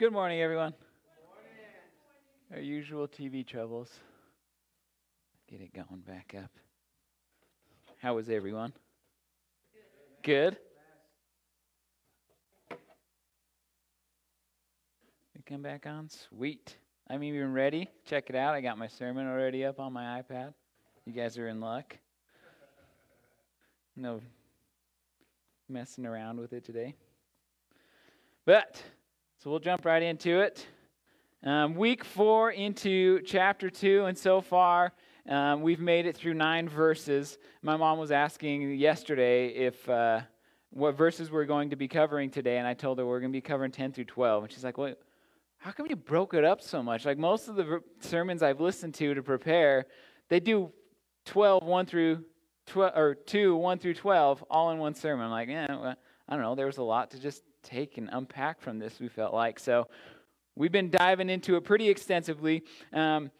Good morning, everyone. Our usual TV troubles. Get it going back up. How was everyone? Good. You come back on? Sweet. I'm even ready. Check it out. I got my sermon already up on my iPad. You guys are in luck. No messing around with it today. But, so we'll jump right into it. Um, week four into chapter two, and so far um, we've made it through nine verses. My mom was asking yesterday if uh, what verses we're going to be covering today, and I told her we're going to be covering 10 through 12. And she's like, Well, how come you broke it up so much? Like most of the sermons I've listened to to prepare, they do 12, 1 through 12, or 2, 1 through 12, all in one sermon. I'm like, yeah, well, I don't know. There was a lot to just take and unpack from this, we felt like. So we've been diving into it pretty extensively. Um,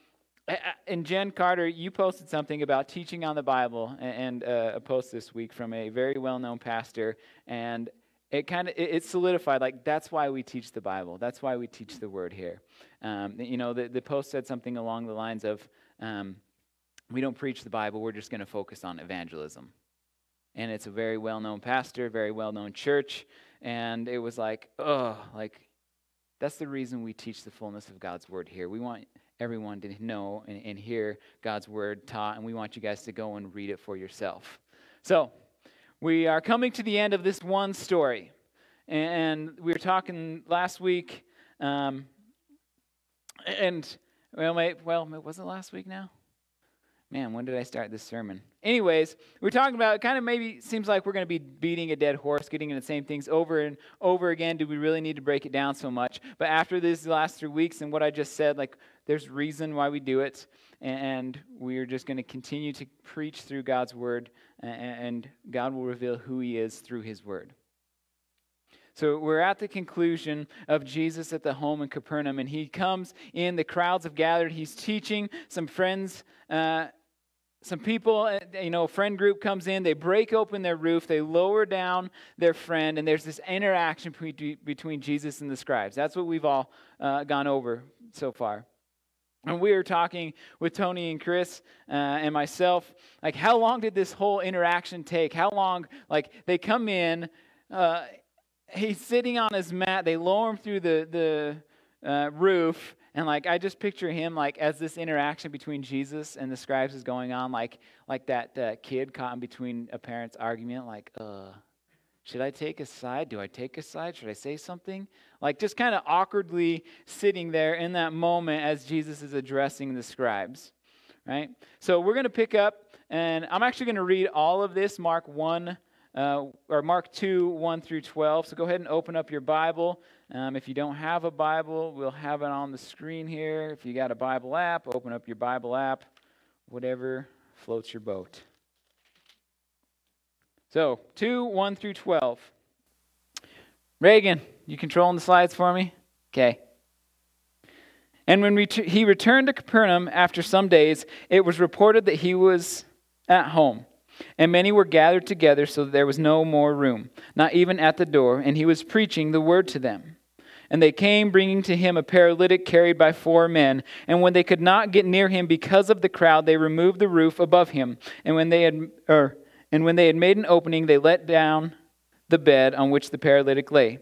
and Jen Carter, you posted something about teaching on the Bible, and uh, a post this week from a very well-known pastor, and it kind of it solidified like that's why we teach the Bible. That's why we teach the Word here. Um, you know, the, the post said something along the lines of, um, "We don't preach the Bible. We're just going to focus on evangelism." And it's a very well-known pastor, very well-known church, and it was like, oh, like that's the reason we teach the fullness of God's Word here. We want everyone to know and, and hear God's word taught, and we want you guys to go and read it for yourself. So, we are coming to the end of this one story. And we were talking last week, um, and, well, wait, well, it was it last week now? Man, when did I start this sermon? Anyways, we're talking about kind of maybe seems like we're going to be beating a dead horse, getting into the same things over and over again. Do we really need to break it down so much? But after these last three weeks and what I just said, like there's reason why we do it, and we're just going to continue to preach through God's word, and God will reveal who He is through His word. So we're at the conclusion of Jesus at the home in Capernaum, and he comes in. The crowds have gathered. He's teaching. Some friends, uh, some people, uh, you know, friend group comes in. They break open their roof. They lower down their friend, and there's this interaction between Jesus and the scribes. That's what we've all uh, gone over so far. And we were talking with Tony and Chris uh, and myself, like, how long did this whole interaction take? How long, like, they come in, uh, he's sitting on his mat, they lower him through the, the uh, roof, and, like, I just picture him, like, as this interaction between Jesus and the scribes is going on, like, like that uh, kid caught in between a parent's argument, like, uh, should I take a side? Do I take a side? Should I say something? like just kind of awkwardly sitting there in that moment as Jesus is addressing the scribes, right? So we're to pick up, and I'm actually to read all of this, Mark 1. Uh, or Mark 2, 1 through 12. So go ahead and open up your Bible. Um, if you don't have a Bible, we'll have it on the screen here. If you got a Bible app, open up your Bible app, whatever floats your boat. So, 2, 1 through 12. Reagan, you controlling the slides for me? Okay. And when he returned to Capernaum after some days, it was reported that he was at home. And many were gathered together so that there was no more room, not even at the door, and he was preaching the word to them. And they came, bringing to him a paralytic carried by four men. And when they could not get near him because of the crowd, they removed the roof above him. And when they had, er, and when they had made an opening, they let down the bed on which the paralytic lay.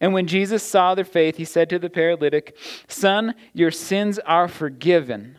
And when Jesus saw their faith, he said to the paralytic, Son, your sins are forgiven.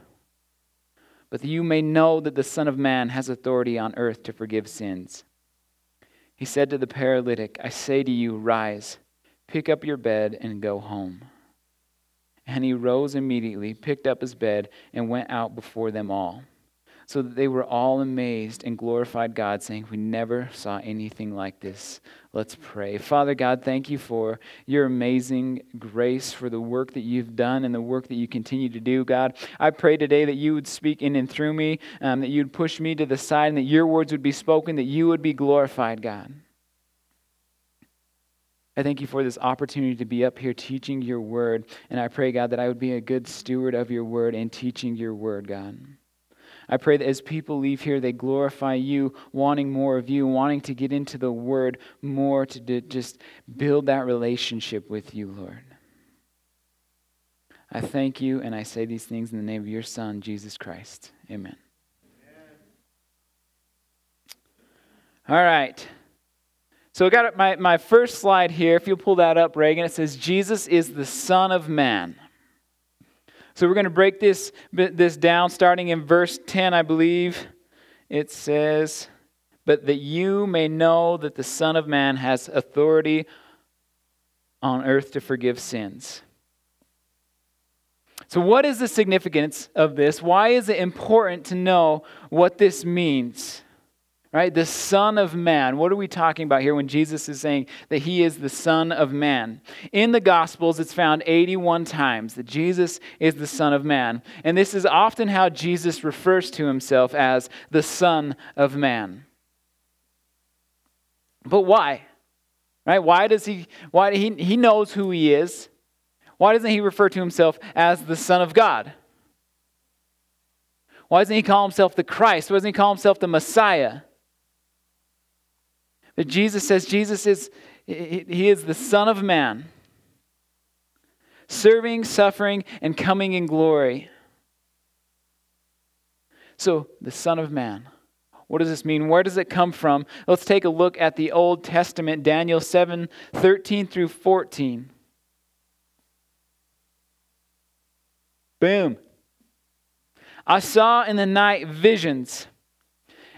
But you may know that the Son of Man has authority on earth to forgive sins. He said to the paralytic, I say to you, Rise, pick up your bed, and go home. And he rose immediately, picked up his bed, and went out before them all so that they were all amazed and glorified God, saying, We never saw anything like this. Let's pray. Father God, thank you for your amazing grace, for the work that you've done and the work that you continue to do, God. I pray today that you would speak in and through me, um, that you'd push me to the side, and that your words would be spoken, that you would be glorified, God. I thank you for this opportunity to be up here teaching your word. And I pray, God, that I would be a good steward of your word and teaching your word, God. I pray that as people leave here, they glorify you, wanting more of you, wanting to get into the word more to just build that relationship with you, Lord. I thank you, and I say these things in the name of your Son, Jesus Christ. Amen. Amen. All right. So I got my, my first slide here. If you'll pull that up, Reagan, it says, Jesus is the Son of Man. So we're going to break this, this down starting in verse 10, I believe. It says, But that you may know that the Son of Man has authority on earth to forgive sins. So, what is the significance of this? Why is it important to know what this means? Right? The Son of Man. What are we talking about here when Jesus is saying that he is the Son of Man? In the Gospels, it's found 81 times that Jesus is the Son of Man. And this is often how Jesus refers to himself as the Son of Man. But why? Right? Why does he, why, he, he knows who he is. Why doesn't he refer to himself as the Son of God? Why doesn't he call himself the Christ? Why doesn't he call himself the Messiah? That Jesus says Jesus is, he is the Son of Man, serving, suffering, and coming in glory. So, the Son of Man. What does this mean? Where does it come from? Let's take a look at the Old Testament, Daniel 7 13 through 14. Boom. I saw in the night visions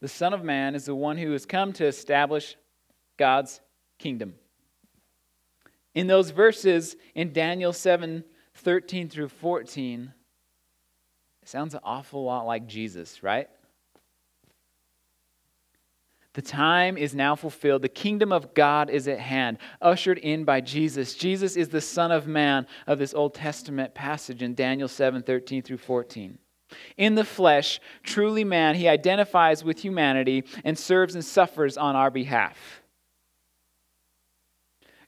The Son of Man is the one who has come to establish God's kingdom. In those verses in Daniel 7 13 through 14, it sounds an awful lot like Jesus, right? The time is now fulfilled. The kingdom of God is at hand, ushered in by Jesus. Jesus is the Son of Man of this Old Testament passage in Daniel 7 13 through 14. In the flesh, truly man, he identifies with humanity and serves and suffers on our behalf.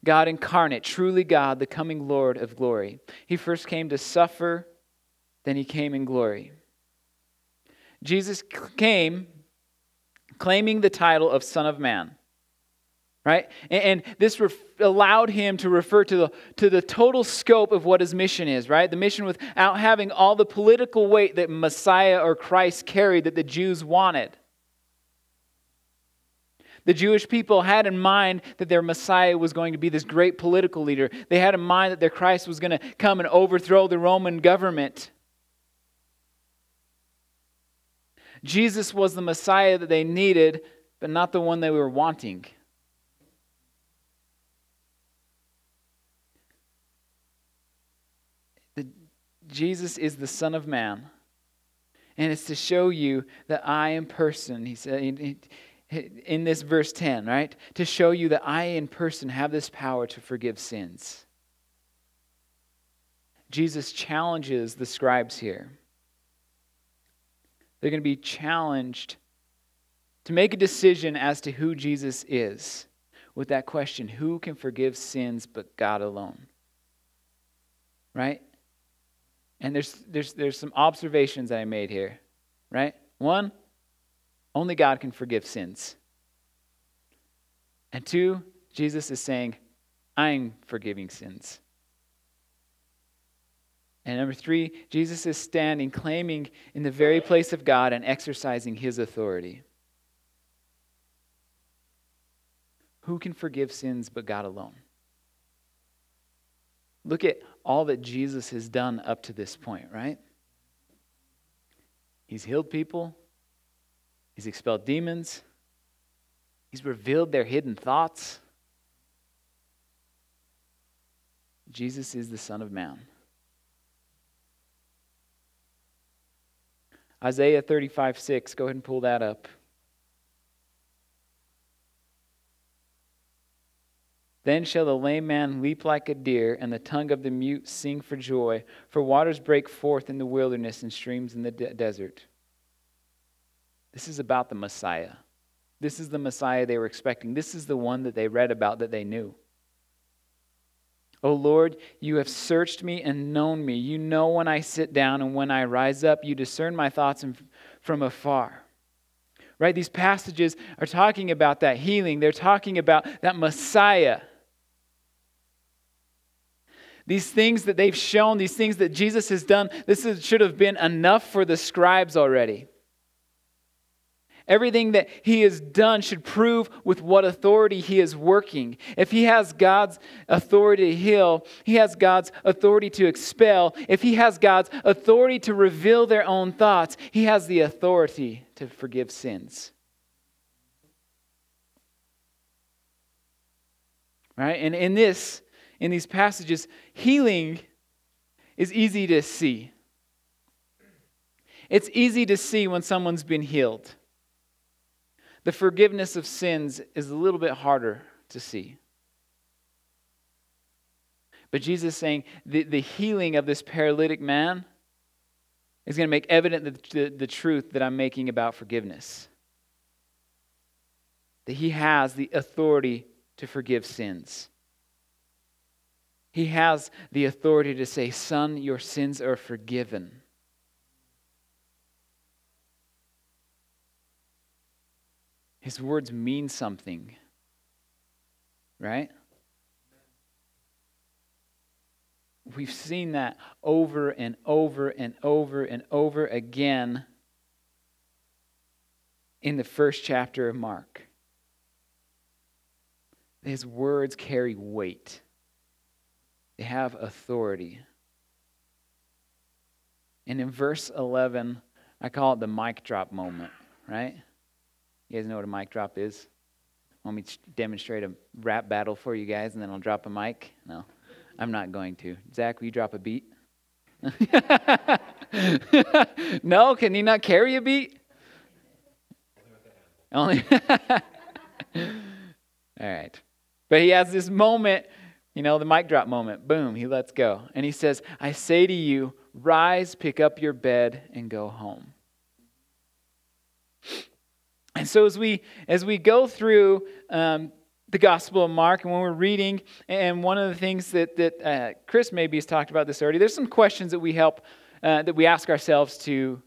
God incarnate, truly God, the coming Lord of glory. He first came to suffer, then he came in glory. Jesus came claiming the title of Son of Man right and, this ref- allowed him to refer to the, to the total scope of what his mission is right the mission without having all the political weight that messiah or christ carried that the jews wanted the Jewish people had in mind that their Messiah was going to be this great political leader. They had in mind that their Christ was going to come and overthrow the Roman government. Jesus was the Messiah that they needed, but not the one they were wanting. Jesus is the Son of Man. And it's to show you that I in person, he said in this verse 10, right? To show you that I in person have this power to forgive sins. Jesus challenges the scribes here. They're going to be challenged to make a decision as to who Jesus is with that question who can forgive sins but God alone? Right? And there's, there's, there's some observations that I made here, right? One, only God can forgive sins. And two, Jesus is saying, I'm forgiving sins. And number three, Jesus is standing, claiming in the very place of God and exercising his authority. Who can forgive sins but God alone? Look at all that Jesus has done up to this point, right? He's healed people, he's expelled demons, he's revealed their hidden thoughts. Jesus is the Son of Man. Isaiah 35 6, go ahead and pull that up. Then shall the lame man leap like a deer, and the tongue of the mute sing for joy. For waters break forth in the wilderness and streams in the de- desert. This is about the Messiah. This is the Messiah they were expecting. This is the one that they read about that they knew. O Lord, you have searched me and known me. You know when I sit down and when I rise up. You discern my thoughts from afar. Right? These passages are talking about that healing, they're talking about that Messiah. These things that they've shown, these things that Jesus has done, this is, should have been enough for the scribes already. Everything that he has done should prove with what authority he is working. If he has God's authority to heal, he has God's authority to expel. If he has God's authority to reveal their own thoughts, he has the authority to forgive sins. Right? And in this, in these passages, healing is easy to see. It's easy to see when someone's been healed. The forgiveness of sins is a little bit harder to see. But Jesus is saying the, the healing of this paralytic man is going to make evident the, the, the truth that I'm making about forgiveness. That he has the authority to forgive sins. He has the authority to say, Son, your sins are forgiven. His words mean something, right? We've seen that over and over and over and over again in the first chapter of Mark. His words carry weight, they have authority. And in verse 11, I call it the mic drop moment, right? You guys know what a mic drop is? Want me to demonstrate a rap battle for you guys and then I'll drop a mic? No, I'm not going to. Zach, will you drop a beat? no, can he not carry a beat? Only. All right. But he has this moment, you know, the mic drop moment. Boom, he lets go. And he says, I say to you, rise, pick up your bed, and go home. And so as we as we go through um, the Gospel of Mark, and when we're reading, and one of the things that that uh, Chris maybe has talked about this already, there's some questions that we help uh, that we ask ourselves to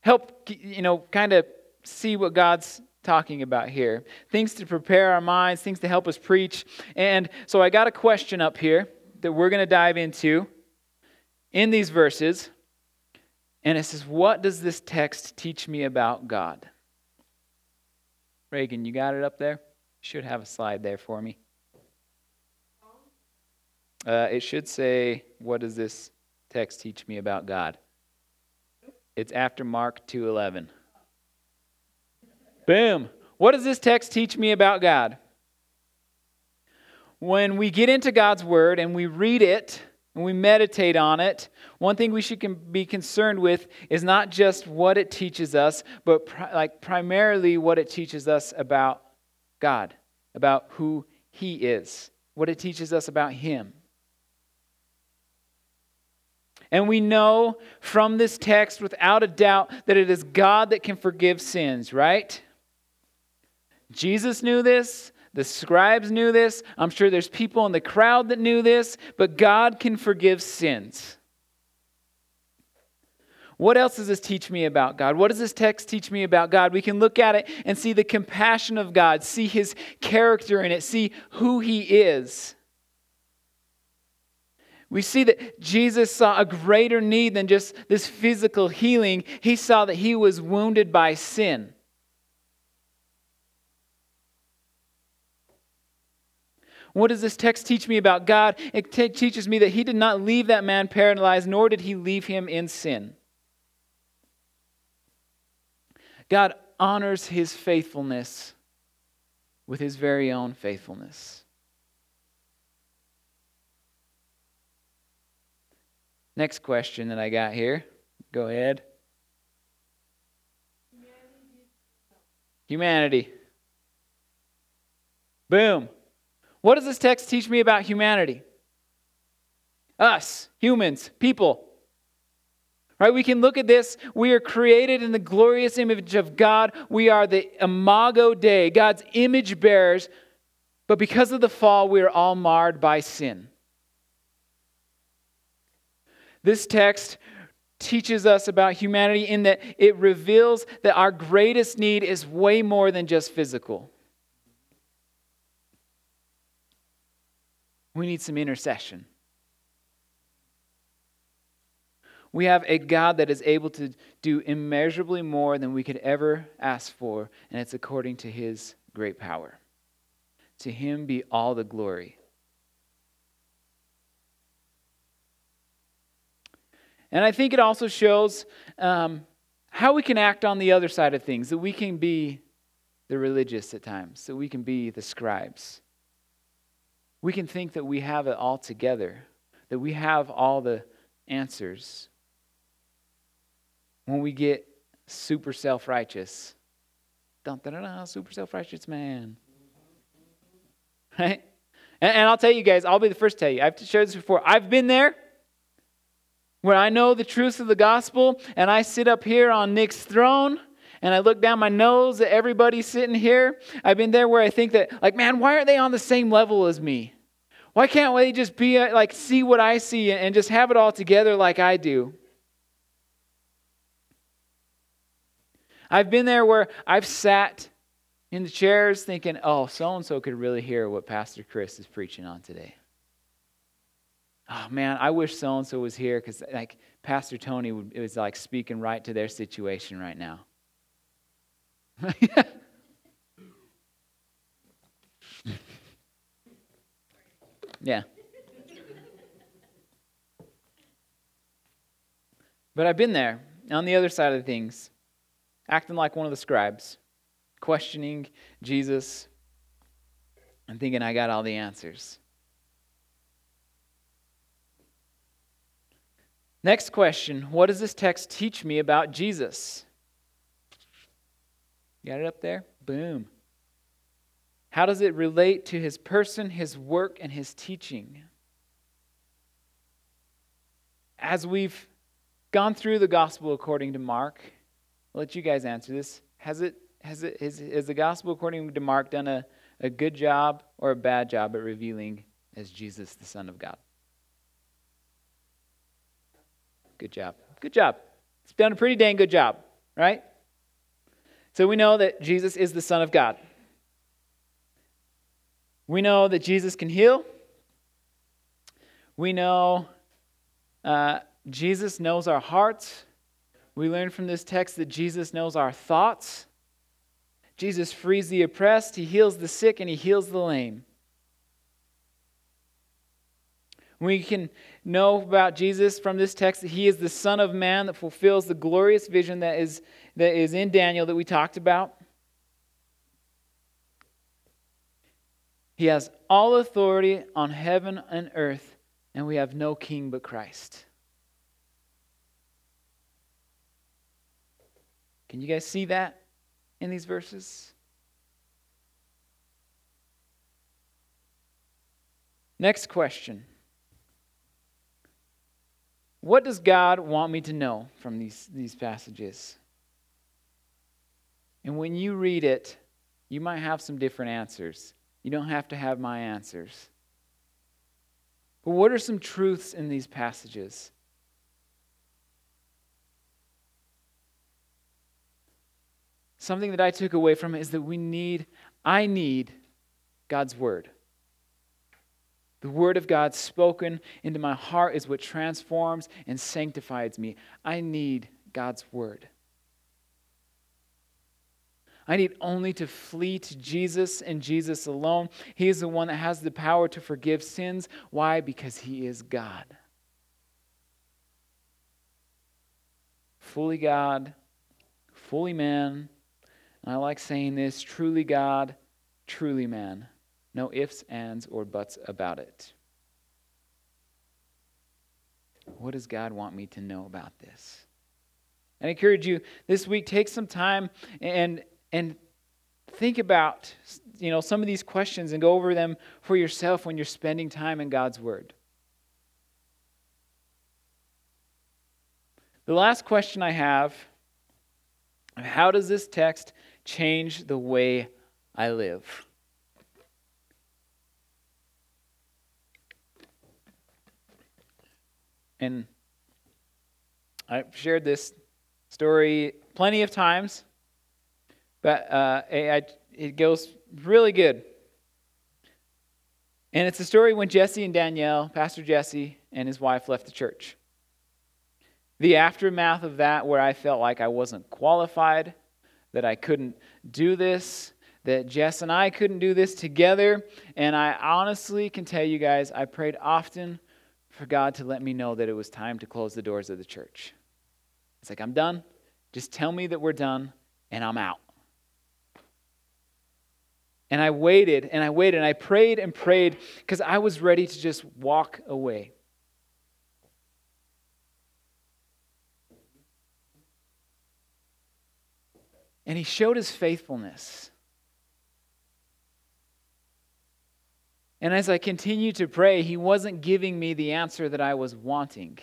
help you know kind of see what God's talking about here. Things to prepare our minds, things to help us preach. And so I got a question up here that we're going to dive into in these verses. And it says, What does this text teach me about God? Reagan, you got it up there? Should have a slide there for me. Uh, it should say, What does this text teach me about God? It's after Mark 2:11. Boom. What does this text teach me about God? When we get into God's word and we read it, and we meditate on it, one thing we should be concerned with is not just what it teaches us, but like primarily what it teaches us about God, about who He is, what it teaches us about Him. And we know from this text without a doubt that it is God that can forgive sins, right? Jesus knew this. The scribes knew this. I'm sure there's people in the crowd that knew this, but God can forgive sins. What else does this teach me about God? What does this text teach me about God? We can look at it and see the compassion of God, see his character in it, see who he is. We see that Jesus saw a greater need than just this physical healing. He saw that he was wounded by sin. What does this text teach me about God? It teaches me that He did not leave that man paralyzed, nor did He leave him in sin. God honors His faithfulness with His very own faithfulness. Next question that I got here. Go ahead. Humanity. Boom. What does this text teach me about humanity? Us, humans, people. Right? We can look at this. We are created in the glorious image of God. We are the imago Dei, God's image bearers. But because of the fall, we are all marred by sin. This text teaches us about humanity in that it reveals that our greatest need is way more than just physical. We need some intercession. We have a God that is able to do immeasurably more than we could ever ask for, and it's according to his great power. To him be all the glory. And I think it also shows um, how we can act on the other side of things, that we can be the religious at times, that we can be the scribes we can think that we have it all together, that we have all the answers. When we get super self righteous, super self righteous man. Right? And, and I'll tell you guys, I'll be the first to tell you, I've shared this before. I've been there where I know the truth of the gospel, and I sit up here on Nick's throne and I look down my nose at everybody sitting here. I've been there where I think that, like, man, why aren't they on the same level as me? Why can't they just be uh, like, see what I see and just have it all together like I do? I've been there where I've sat in the chairs thinking, oh, so and so could really hear what Pastor Chris is preaching on today. Oh man, I wish so and so was here because like Pastor Tony was like speaking right to their situation right now. yeah. But I've been there on the other side of things, acting like one of the scribes, questioning Jesus and thinking I got all the answers. Next question What does this text teach me about Jesus? Got it up there? Boom. How does it relate to his person, his work, and his teaching? As we've gone through the gospel according to Mark, I'll let you guys answer this. Has it has it has, the gospel according to Mark done a, a good job or a bad job at revealing as Jesus the Son of God? Good job. Good job. It's done a pretty dang good job, right? So we know that Jesus is the Son of God. We know that Jesus can heal. We know uh, Jesus knows our hearts. We learn from this text that Jesus knows our thoughts. Jesus frees the oppressed, he heals the sick, and he heals the lame. We can know about Jesus from this text that he is the Son of Man that fulfills the glorious vision that is, that is in Daniel that we talked about. He has all authority on heaven and earth, and we have no king but Christ. Can you guys see that in these verses? Next question. What does God want me to know from these, these passages? And when you read it, you might have some different answers. You don't have to have my answers. But what are some truths in these passages? Something that I took away from it is that we need, I need God's Word. The word of God spoken into my heart is what transforms and sanctifies me. I need God's word. I need only to flee to Jesus and Jesus alone. He is the one that has the power to forgive sins. Why? Because He is God. Fully God, fully man. And I like saying this truly God, truly man. No ifs, ands, or buts about it. What does God want me to know about this? I encourage you this week, take some time and and think about you know some of these questions and go over them for yourself when you're spending time in God's word. The last question I have how does this text change the way I live? And I've shared this story plenty of times but uh, it, it goes really good. And it's a story when Jesse and Danielle, Pastor Jesse, and his wife left the church. The aftermath of that, where I felt like I wasn't qualified, that I couldn't do this, that Jess and I couldn't do this together. And I honestly can tell you guys, I prayed often for God to let me know that it was time to close the doors of the church. It's like, I'm done. Just tell me that we're done, and I'm out. And I waited and I waited and I prayed and prayed because I was ready to just walk away. And he showed his faithfulness. And as I continued to pray, he wasn't giving me the answer that I was wanting.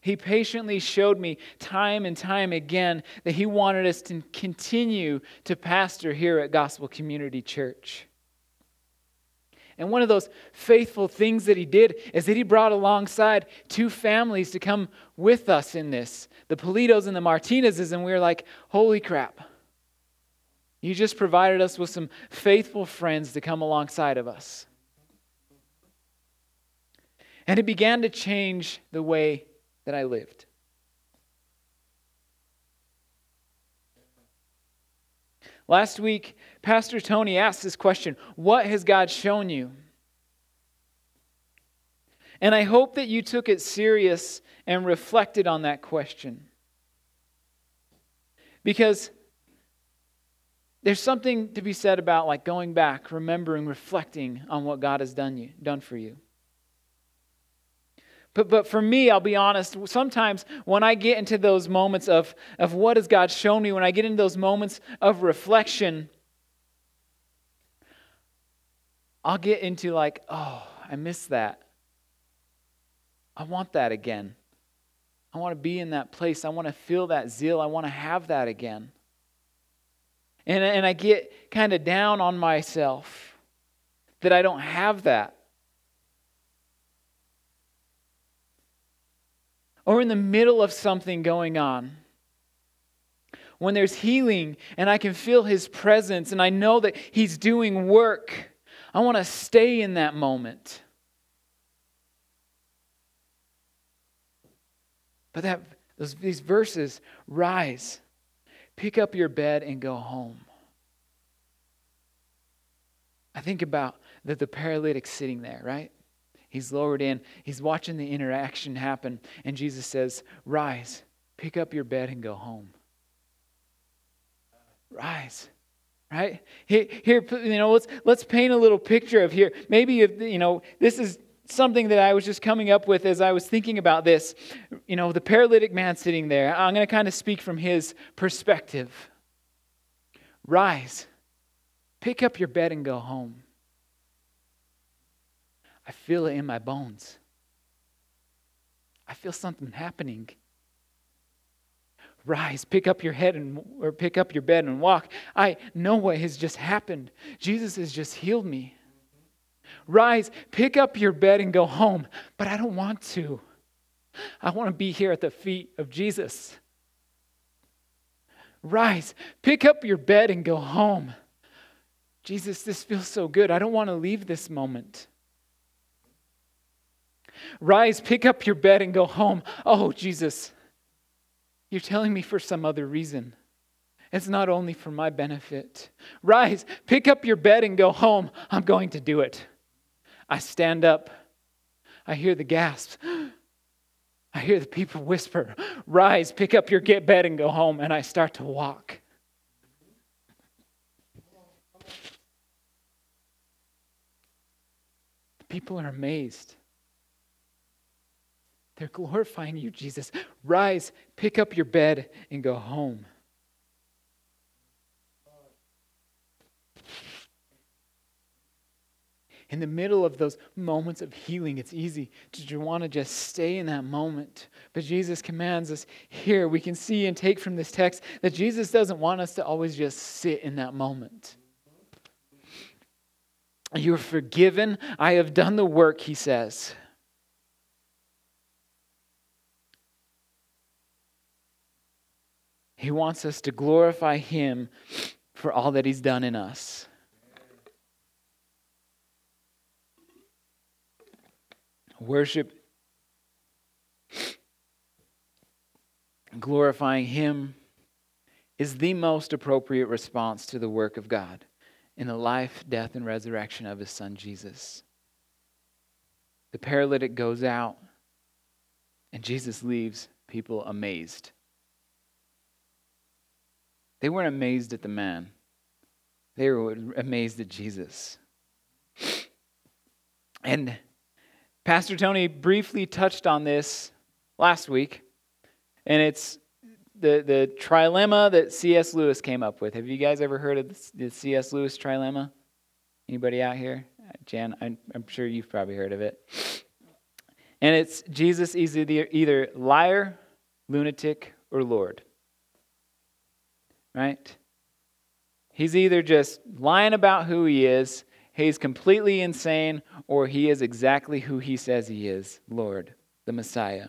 He patiently showed me time and time again that He wanted us to continue to pastor here at Gospel Community Church. And one of those faithful things that He did is that He brought alongside two families to come with us in this the Politos and the Martinezes. And we were like, holy crap. You just provided us with some faithful friends to come alongside of us. And it began to change the way that I lived. Last week, Pastor Tony asked this question What has God shown you? And I hope that you took it serious and reflected on that question. Because there's something to be said about like going back, remembering, reflecting on what God has done you, done for you. But, but for me, I'll be honest, sometimes when I get into those moments of, of what has God shown me, when I get into those moments of reflection, I'll get into like, oh, I miss that. I want that again. I want to be in that place. I want to feel that zeal. I want to have that again. And, and I get kind of down on myself that I don't have that. or in the middle of something going on. When there's healing and I can feel His presence and I know that He's doing work, I want to stay in that moment. But that, those, these verses rise, pick up your bed, and go home. I think about the, the paralytic sitting there, right? He's lowered in. He's watching the interaction happen. And Jesus says, Rise, pick up your bed, and go home. Rise. Right? Here, here you know, let's, let's paint a little picture of here. Maybe, if, you know, this is something that I was just coming up with as I was thinking about this. You know, the paralytic man sitting there, I'm going to kind of speak from his perspective. Rise, pick up your bed, and go home. I feel it in my bones. I feel something happening. Rise, pick up your head and or pick up your bed and walk. I know what has just happened. Jesus has just healed me. Rise, pick up your bed and go home. But I don't want to. I want to be here at the feet of Jesus. Rise, pick up your bed and go home. Jesus, this feels so good. I don't want to leave this moment. Rise, pick up your bed, and go home. Oh, Jesus, you're telling me for some other reason. It's not only for my benefit. Rise, pick up your bed, and go home. I'm going to do it. I stand up. I hear the gasps. I hear the people whisper, Rise, pick up your get bed, and go home. And I start to walk. The People are amazed. They're glorifying you, Jesus. Rise, pick up your bed, and go home. In the middle of those moments of healing, it's easy to want to just stay in that moment. But Jesus commands us here. We can see and take from this text that Jesus doesn't want us to always just sit in that moment. You're forgiven. I have done the work, he says. He wants us to glorify him for all that he's done in us. Worship, glorifying him is the most appropriate response to the work of God in the life, death, and resurrection of his son Jesus. The paralytic goes out, and Jesus leaves people amazed. They weren't amazed at the man, they were amazed at Jesus. And Pastor Tony briefly touched on this last week, and it's the, the trilemma that C.S. Lewis came up with. Have you guys ever heard of the C.S. Lewis trilemma? Anybody out here? Jan, I'm, I'm sure you've probably heard of it. And it's Jesus is either, either liar, lunatic, or Lord. Right? He's either just lying about who he is, he's completely insane, or he is exactly who he says he is Lord, the Messiah.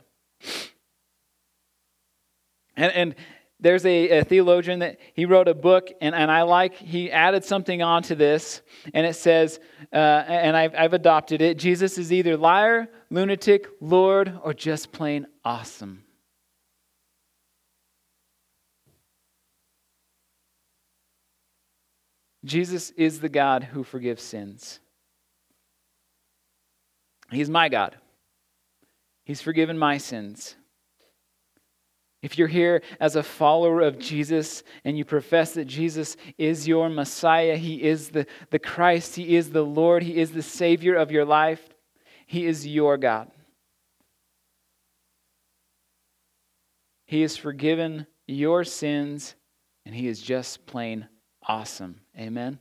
And, and there's a, a, theologian that he wrote a book, and, and I like, he added something onto this, and it says, uh, and I've, I've adopted it Jesus is either liar, lunatic, Lord, or just plain awesome. Jesus is the God who forgives sins. He's my God. He's forgiven my sins. If you're here as a follower of Jesus and you profess that Jesus is your Messiah, He is the, the Christ, He is the Lord, He is the Savior of your life, He is your God. He has forgiven your sins, and He is just plain awesome. Amen.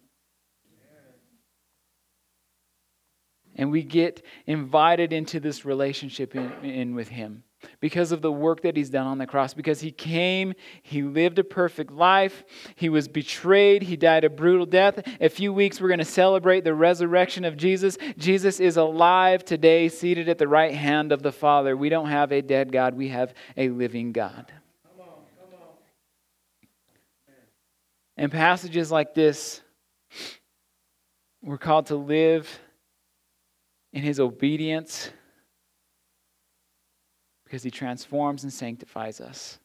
And we get invited into this relationship in, in with Him because of the work that he's done on the cross. Because he came, he lived a perfect life, he was betrayed, he died a brutal death. A few weeks, we're going to celebrate the resurrection of Jesus. Jesus is alive today, seated at the right hand of the Father. We don't have a dead God, we have a living God. Come on, come on. And passages like this, we're called to live in his obedience because he transforms and sanctifies us.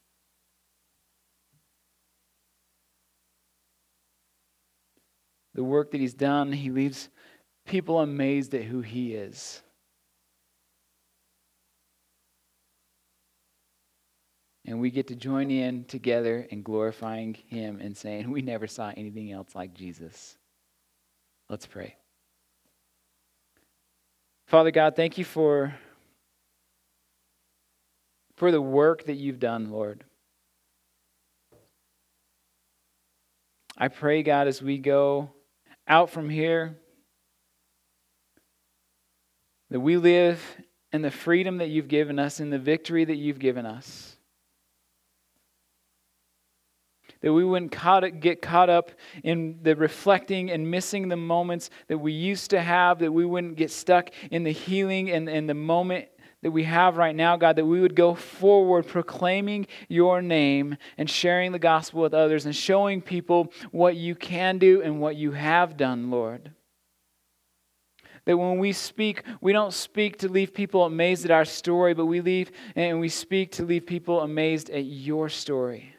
The work that he's done, he leaves people amazed at who he is. And we get to join in together in glorifying him and saying, We never saw anything else like Jesus. Let's pray. Father God, thank you for for the work that you've done, Lord. I pray, God, as we go out from here, that we live in the freedom that you've given us, in the victory that you've given us. That we wouldn't caught, get caught up in the reflecting and missing the moments that we used to have, that we wouldn't get stuck in the healing and, and the moment that we have right now, God, that we would go forward proclaiming your name and sharing the gospel with others and showing people what you can do and what you have done, Lord. That when we speak, we don't speak to leave people amazed at our story, but we leave and we speak to leave people amazed at your story.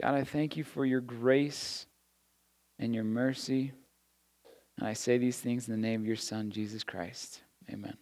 God, I thank you for your grace and your mercy. And I say these things in the name of your Son, Jesus Christ. Amen.